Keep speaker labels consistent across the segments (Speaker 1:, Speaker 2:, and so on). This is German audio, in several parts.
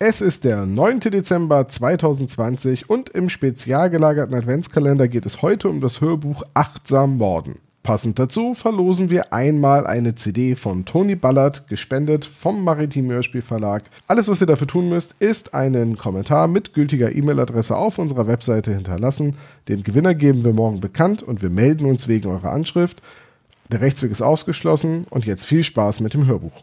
Speaker 1: Es ist der 9. Dezember 2020 und im spezial gelagerten Adventskalender geht es heute um das Hörbuch Achtsam Morden. Passend dazu verlosen wir einmal eine CD von Toni Ballard, gespendet vom Maritim Hörspiel Verlag. Alles, was ihr dafür tun müsst, ist einen Kommentar mit gültiger E-Mail-Adresse auf unserer Webseite hinterlassen. Den Gewinner geben wir morgen bekannt und wir melden uns wegen eurer Anschrift. Der Rechtsweg ist ausgeschlossen und jetzt viel Spaß mit dem Hörbuch.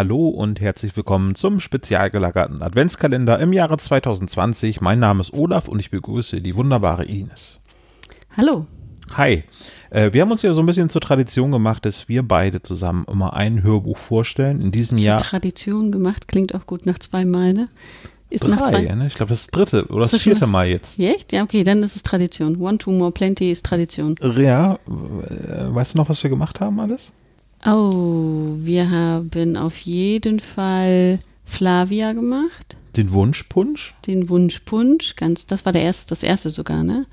Speaker 2: Hallo und herzlich willkommen zum spezial gelagerten Adventskalender im Jahre 2020. Mein Name ist Olaf und ich begrüße die wunderbare Ines.
Speaker 3: Hallo.
Speaker 2: Hi. Äh, wir haben uns ja so ein bisschen zur Tradition gemacht, dass wir beide zusammen immer ein Hörbuch vorstellen. In diesem
Speaker 3: Zur
Speaker 2: Jahr
Speaker 3: Tradition gemacht, klingt auch gut nach zweimal, ne? Ist nach
Speaker 2: drei,
Speaker 3: zwei.
Speaker 2: ne? Ich glaube, das dritte oder das vierte Mal jetzt.
Speaker 3: Ja, echt? Ja, okay, dann ist es Tradition. One, two more, plenty ist Tradition.
Speaker 2: Ja, äh, weißt du noch, was wir gemacht haben alles?
Speaker 3: Oh, wir haben auf jeden Fall Flavia gemacht.
Speaker 2: Den Wunschpunsch?
Speaker 3: Den Wunschpunsch, ganz, das war der erste, das erste sogar, ne?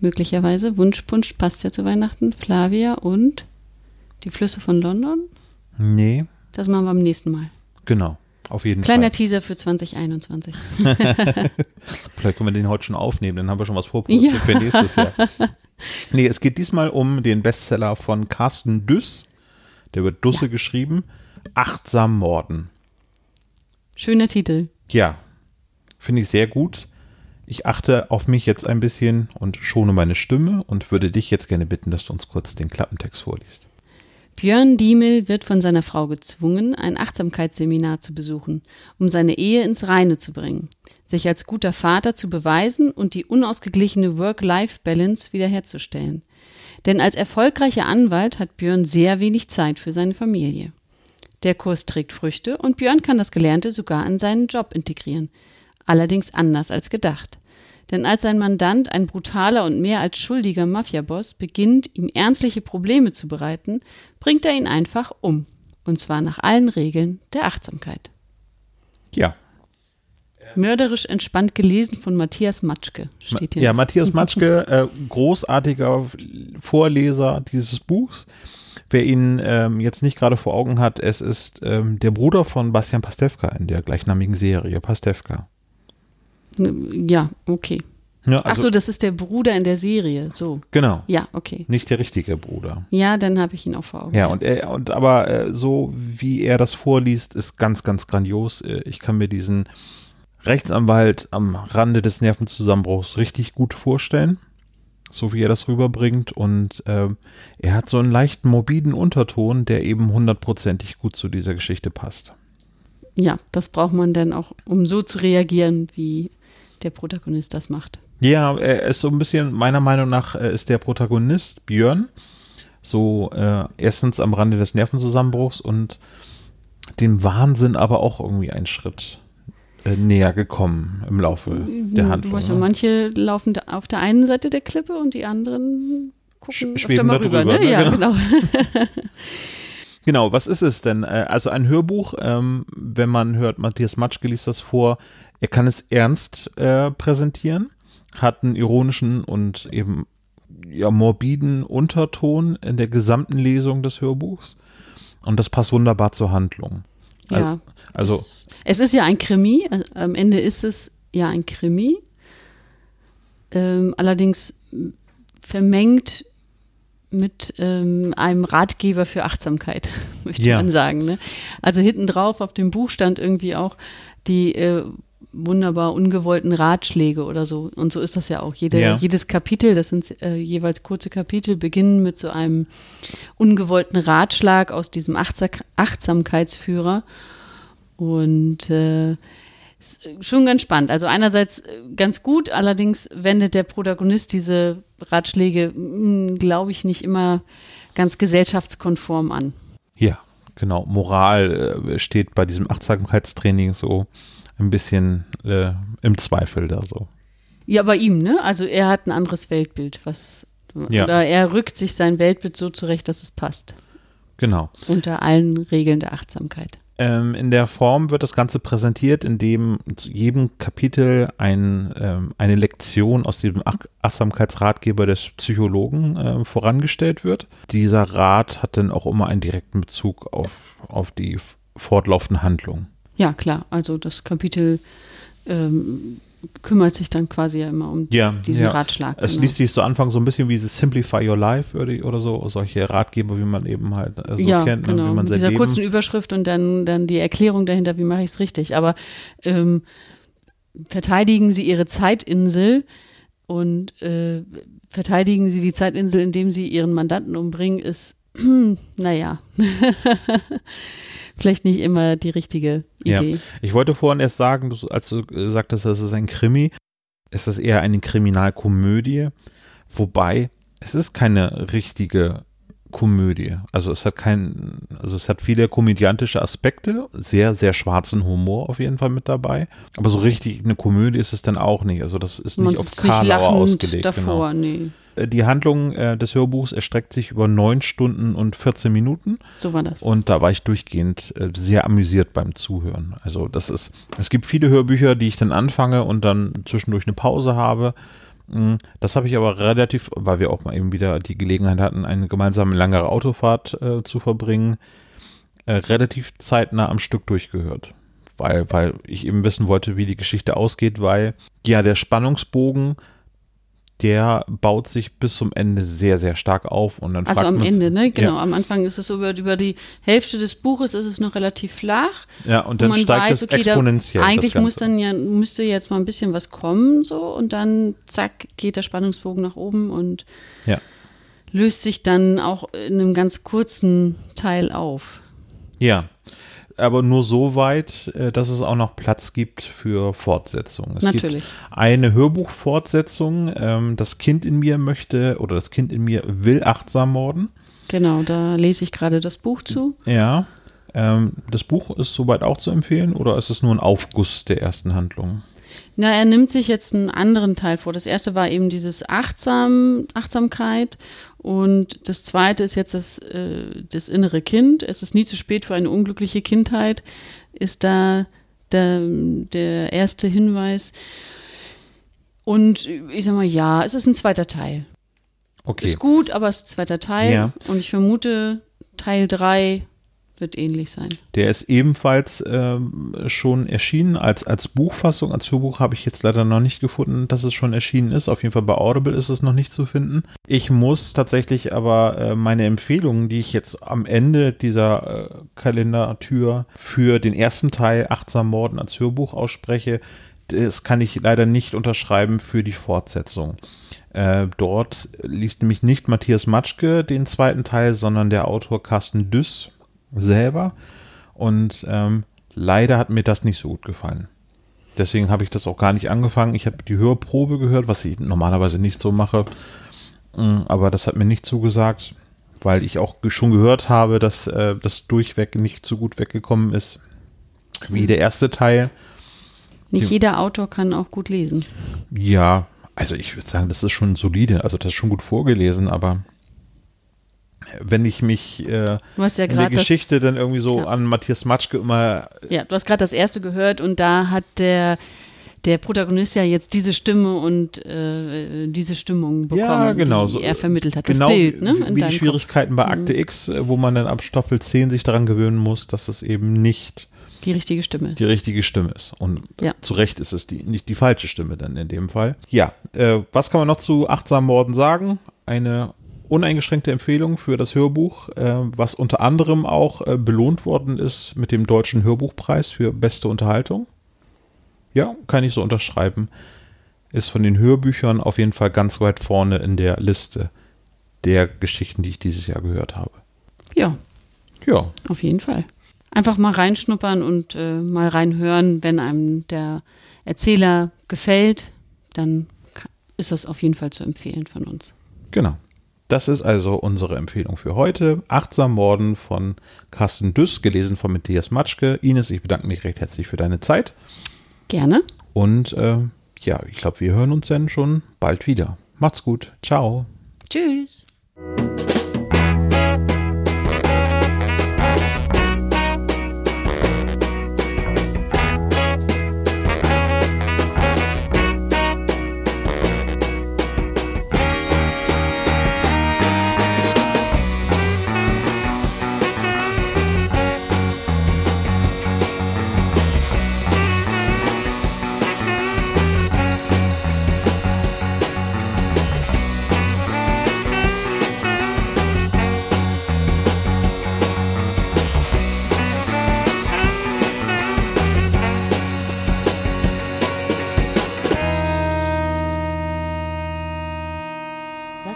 Speaker 3: Möglicherweise. Wunschpunsch passt ja zu Weihnachten. Flavia und die Flüsse von London.
Speaker 2: Nee,
Speaker 3: Das machen wir beim nächsten Mal.
Speaker 2: genau. Auf jeden
Speaker 3: Kleiner
Speaker 2: Fall.
Speaker 3: Teaser für 2021.
Speaker 2: Vielleicht können wir den heute schon aufnehmen, dann haben wir schon was vorproduziert
Speaker 3: Ja.
Speaker 2: für nächstes Jahr. Nee, es geht diesmal um den Bestseller von Carsten Düss. Der wird Dusse geschrieben. Achtsam Morden.
Speaker 3: Schöner Titel.
Speaker 2: Ja, finde ich sehr gut. Ich achte auf mich jetzt ein bisschen und schone meine Stimme und würde dich jetzt gerne bitten, dass du uns kurz den Klappentext vorliest.
Speaker 3: Björn Diemel wird von seiner Frau gezwungen, ein Achtsamkeitsseminar zu besuchen, um seine Ehe ins Reine zu bringen, sich als guter Vater zu beweisen und die unausgeglichene Work-Life-Balance wiederherzustellen. Denn als erfolgreicher Anwalt hat Björn sehr wenig Zeit für seine Familie. Der Kurs trägt Früchte und Björn kann das Gelernte sogar in seinen Job integrieren. Allerdings anders als gedacht. Denn als sein Mandant, ein brutaler und mehr als schuldiger Mafiaboss, beginnt, ihm ernstliche Probleme zu bereiten, bringt er ihn einfach um. Und zwar nach allen Regeln der Achtsamkeit.
Speaker 2: Ja,
Speaker 3: Mörderisch entspannt gelesen von Matthias Matschke steht hier.
Speaker 2: ja Matthias Matschke, äh, großartiger Vorleser dieses Buchs. Wer ihn ähm, jetzt nicht gerade vor Augen hat, es ist ähm, der Bruder von Bastian Pastewka in der gleichnamigen Serie Pastewka.
Speaker 3: Ja, okay.
Speaker 2: Ja,
Speaker 3: Ach so, das ist der Bruder in der Serie. So.
Speaker 2: genau.
Speaker 3: Ja, okay.
Speaker 2: Nicht der richtige Bruder.
Speaker 3: Ja, dann habe ich ihn auch vor Augen.
Speaker 2: Ja, und, er, und aber äh, so wie er das vorliest, ist ganz, ganz grandios. Äh, ich kann mir diesen Rechtsanwalt am Rande des Nervenzusammenbruchs richtig gut vorstellen, so wie er das rüberbringt. Und äh, er hat so einen leichten morbiden Unterton, der eben hundertprozentig gut zu dieser Geschichte passt.
Speaker 3: ja, das braucht man dann auch, um so zu reagieren, wie der Protagonist das macht.
Speaker 2: Ja, er ist so ein bisschen, meiner Meinung nach, äh, ist der Protagonist Björn so äh, erstens am Rande des Nervenzusammenbruchs und dem Wahnsinn aber auch irgendwie einen Schritt näher gekommen im Laufe der
Speaker 3: Du
Speaker 2: Handlung.
Speaker 3: weißt ja,
Speaker 2: ne?
Speaker 3: manche laufen auf der einen Seite der Klippe und die anderen gucken
Speaker 2: Sch-
Speaker 3: öfter mal rüber.
Speaker 2: drüber,
Speaker 3: ne?
Speaker 2: ne?
Speaker 3: Ja,
Speaker 2: Genau.
Speaker 3: genau.
Speaker 2: Genau, was ist es denn? Äh, Also ein Hörbuch, ähm, wenn man hört, Matthias Matschke liest das vor, er kann es ernst äh, präsentieren, hat einen ironischen und eben ja, morbiden Unterton in der gesamten Lesung des Hörbuchs und das passt wunderbar zur Handlung.
Speaker 3: Ja.
Speaker 2: Also
Speaker 3: es, es ist ja ein Krimi, äh, am Ende ist es ja ein Krimi. Ähm, allerdings vermengt mit ähm, einem Ratgeber für Achtsamkeit, möchte
Speaker 2: Ja.
Speaker 3: man sagen. Ne? Also hinten drauf auf dem Buch stand irgendwie auch die äh, wunderbar ungewollten Ratschläge oder so. Und so ist das ja auch. Jede,
Speaker 2: Ja.
Speaker 3: Jedes Kapitel, das sind äh, jeweils kurze Kapitel, beginnen mit so einem ungewollten Ratschlag aus diesem Achtsam Achtsamkeitsführer. Und äh, schon ganz spannend. Also einerseits äh, ganz gut, allerdings wendet der Protagonist diese Ratschläge, glaube ich, nicht immer ganz gesellschaftskonform an.
Speaker 2: Ja, genau. Moral äh, steht bei diesem Achtsamkeitstraining so ein bisschen äh, im Zweifel da so.
Speaker 3: Ja, bei ihm, ne? Also er hat ein anderes Weltbild, was
Speaker 2: Ja.
Speaker 3: oder er rückt sich sein Weltbild so zurecht, dass es passt.
Speaker 2: Genau.
Speaker 3: Unter allen Regeln der Achtsamkeit.
Speaker 2: Ähm, in der Form wird das Ganze präsentiert, indem zu jedem Kapitel ein, ähm, eine Lektion aus dem Ach Achtsamkeitsratgeber des Psychologen äh, vorangestellt wird. Dieser Rat hat dann auch immer einen direkten Bezug auf, auf die f- fortlaufende Handlung.
Speaker 3: Ja, klar. Also das Kapitel ähm, kümmert sich dann quasi ja immer um
Speaker 2: Ja,
Speaker 3: diesen
Speaker 2: ja.
Speaker 3: Ratschlag.
Speaker 2: Es
Speaker 3: genau.
Speaker 2: liest sich so Anfang so ein bisschen wie dieses Simplify Your Life oder, so, solche Ratgeber, wie man eben halt äh, so
Speaker 3: ja,
Speaker 2: kennt, ne,
Speaker 3: genau.
Speaker 2: wie man
Speaker 3: Mit dieser
Speaker 2: Leben
Speaker 3: kurzen Überschrift und dann, dann die Erklärung dahinter, wie mache ich es richtig. Aber ähm, verteidigen Sie Ihre Zeitinsel und äh, verteidigen Sie die Zeitinsel, indem Sie Ihren Mandanten umbringen, ist, naja, vielleicht nicht immer die richtige
Speaker 2: Ja.
Speaker 3: Idee.
Speaker 2: Ich wollte vorhin erst sagen, du, als du sagtest, das ist ein Krimi, ist das eher eine Kriminalkomödie, wobei es ist keine richtige Komödie. Also es hat kein, also es hat viele komödiantische Aspekte, sehr, sehr schwarzen Humor auf jeden Fall mit dabei. Aber so richtig eine Komödie ist es dann auch nicht. Also das ist
Speaker 3: Man
Speaker 2: nicht auf
Speaker 3: lachend
Speaker 2: ausgelegt.
Speaker 3: davor,
Speaker 2: Genau.
Speaker 3: nee.
Speaker 2: Äh, Die Handlung äh, des Hörbuchs erstreckt sich über neun Stunden und 14 Minuten.
Speaker 3: So war das.
Speaker 2: Und da war ich durchgehend äh, sehr amüsiert beim Zuhören. Also das ist, es gibt viele Hörbücher, die ich dann anfange und dann zwischendurch eine Pause habe. Mm, Das habe ich aber relativ, weil wir auch mal eben wieder die Gelegenheit hatten, eine gemeinsame langere Autofahrt äh, zu verbringen, äh, relativ zeitnah am Stück durchgehört. Weil, weil ich eben wissen wollte, wie die Geschichte ausgeht, weil ja der Spannungsbogen, der baut sich bis zum Ende sehr, sehr stark auf. Und dann
Speaker 3: Also
Speaker 2: fragt
Speaker 3: am Ende, ne? Genau.
Speaker 2: Ja.
Speaker 3: Am Anfang ist es so über, über die Hälfte des Buches ist es noch relativ flach.
Speaker 2: Ja, und dann
Speaker 3: man
Speaker 2: steigt
Speaker 3: weiß,
Speaker 2: es
Speaker 3: okay, da,
Speaker 2: exponentiell. das
Speaker 3: eigentlich muss dann ja, müsste jetzt mal ein bisschen was kommen, so, und dann zack, geht der Spannungsbogen nach oben und
Speaker 2: Ja.
Speaker 3: löst sich dann auch in einem ganz kurzen Teil auf.
Speaker 2: Ja, aber nur so weit, äh, dass es auch noch Platz gibt für Fortsetzungen. Es
Speaker 3: Natürlich.
Speaker 2: gibt eine Hörbuchfortsetzung, ähm, das Kind in mir möchte oder das Kind in mir will achtsam morden.
Speaker 3: Genau, da lese ich gerade das Buch zu.
Speaker 2: Ja, ähm, das Buch ist soweit auch zu empfehlen oder ist es nur ein Aufguss der ersten Handlung?
Speaker 3: Na, er nimmt sich jetzt einen anderen Teil vor. Das erste war eben dieses Achtsam, Achtsamkeit und das zweite ist jetzt das, äh, das innere Kind. Es ist nie zu spät für eine unglückliche Kindheit, ist da der, der erste Hinweis. Und ich sag mal, ja, es ist ein zweiter Teil.
Speaker 2: Okay.
Speaker 3: Ist gut, aber es ist ein zweiter Teil.
Speaker 2: Ja.
Speaker 3: Und ich vermute, Teil 3 wird ähnlich sein.
Speaker 2: Der ist ebenfalls ähm, schon erschienen als, als Buchfassung. Als Hörbuch habe ich jetzt leider noch nicht gefunden, dass es schon erschienen ist. Auf jeden Fall bei Audible ist es noch nicht zu finden. Ich muss tatsächlich aber äh, meine Empfehlungen, die ich jetzt am Ende dieser äh, Kalendertür für den ersten Teil Achtsam Morden als Hörbuch ausspreche, das kann ich leider nicht unterschreiben für die Fortsetzung. Äh, dort liest nämlich nicht Matthias Matschke den zweiten Teil, sondern der Autor Carsten Düss selber. Und ähm, leider hat mir das nicht so gut gefallen. Deswegen habe ich das auch gar nicht angefangen. Ich habe die Hörprobe gehört, was ich normalerweise nicht so mache. Mm, Aber das hat mir nicht zugesagt, weil ich auch schon gehört habe, dass äh, das durchweg nicht so gut weggekommen ist wie der erste Teil.
Speaker 3: Nicht
Speaker 2: Die-
Speaker 3: jeder Autor kann auch gut lesen.
Speaker 2: Ja, also ich würde sagen, das ist schon solide. Also das ist schon gut vorgelesen, aber wenn ich mich äh,
Speaker 3: ja
Speaker 2: in der
Speaker 3: gerade das-
Speaker 2: Geschichte dann irgendwie so
Speaker 3: Ja.
Speaker 2: an Matthias Matschke immer
Speaker 3: Ja, du hast gerade das erste gehört und da hat der, der Protagonist ja jetzt diese Stimme und äh, diese Stimmung bekommen,
Speaker 2: Ja, genau.
Speaker 3: die
Speaker 2: so,
Speaker 3: er vermittelt hat.
Speaker 2: Genau
Speaker 3: das Bild, ne?
Speaker 2: wie, wie die
Speaker 3: Kopf.
Speaker 2: Schwierigkeiten bei Akte X, äh, wo man dann ab Staffel 10 sich daran gewöhnen muss, dass es eben nicht
Speaker 3: Die richtige Stimme.
Speaker 2: die richtige Stimme ist. Und
Speaker 3: Ja.
Speaker 2: zu Recht ist es die, nicht die falsche Stimme dann in dem Fall. Ja, äh, was kann man noch zu achtsamen Morden sagen? Eine uneingeschränkte Empfehlung für das Hörbuch, äh, was unter anderem auch äh, belohnt worden ist mit dem Deutschen Hörbuchpreis für beste Unterhaltung. Ja, kann ich so unterschreiben. Ist von den Hörbüchern auf jeden Fall ganz weit vorne in der Liste der Geschichten, die ich dieses Jahr gehört habe.
Speaker 3: Ja,
Speaker 2: Ja,
Speaker 3: auf jeden Fall. Einfach mal reinschnuppern und äh, mal reinhören, wenn einem der Erzähler gefällt, dann ist das auf jeden Fall zu empfehlen von uns.
Speaker 2: genau. Das ist also unsere Empfehlung für heute. Achtsam Morden von Carsten Düss, gelesen von Matthias Matschke. Ines, ich bedanke mich recht herzlich für deine Zeit.
Speaker 3: Gerne.
Speaker 2: Und äh, ja, ich glaube, wir hören uns dann schon bald wieder. Macht's gut. Ciao.
Speaker 3: Tschüss.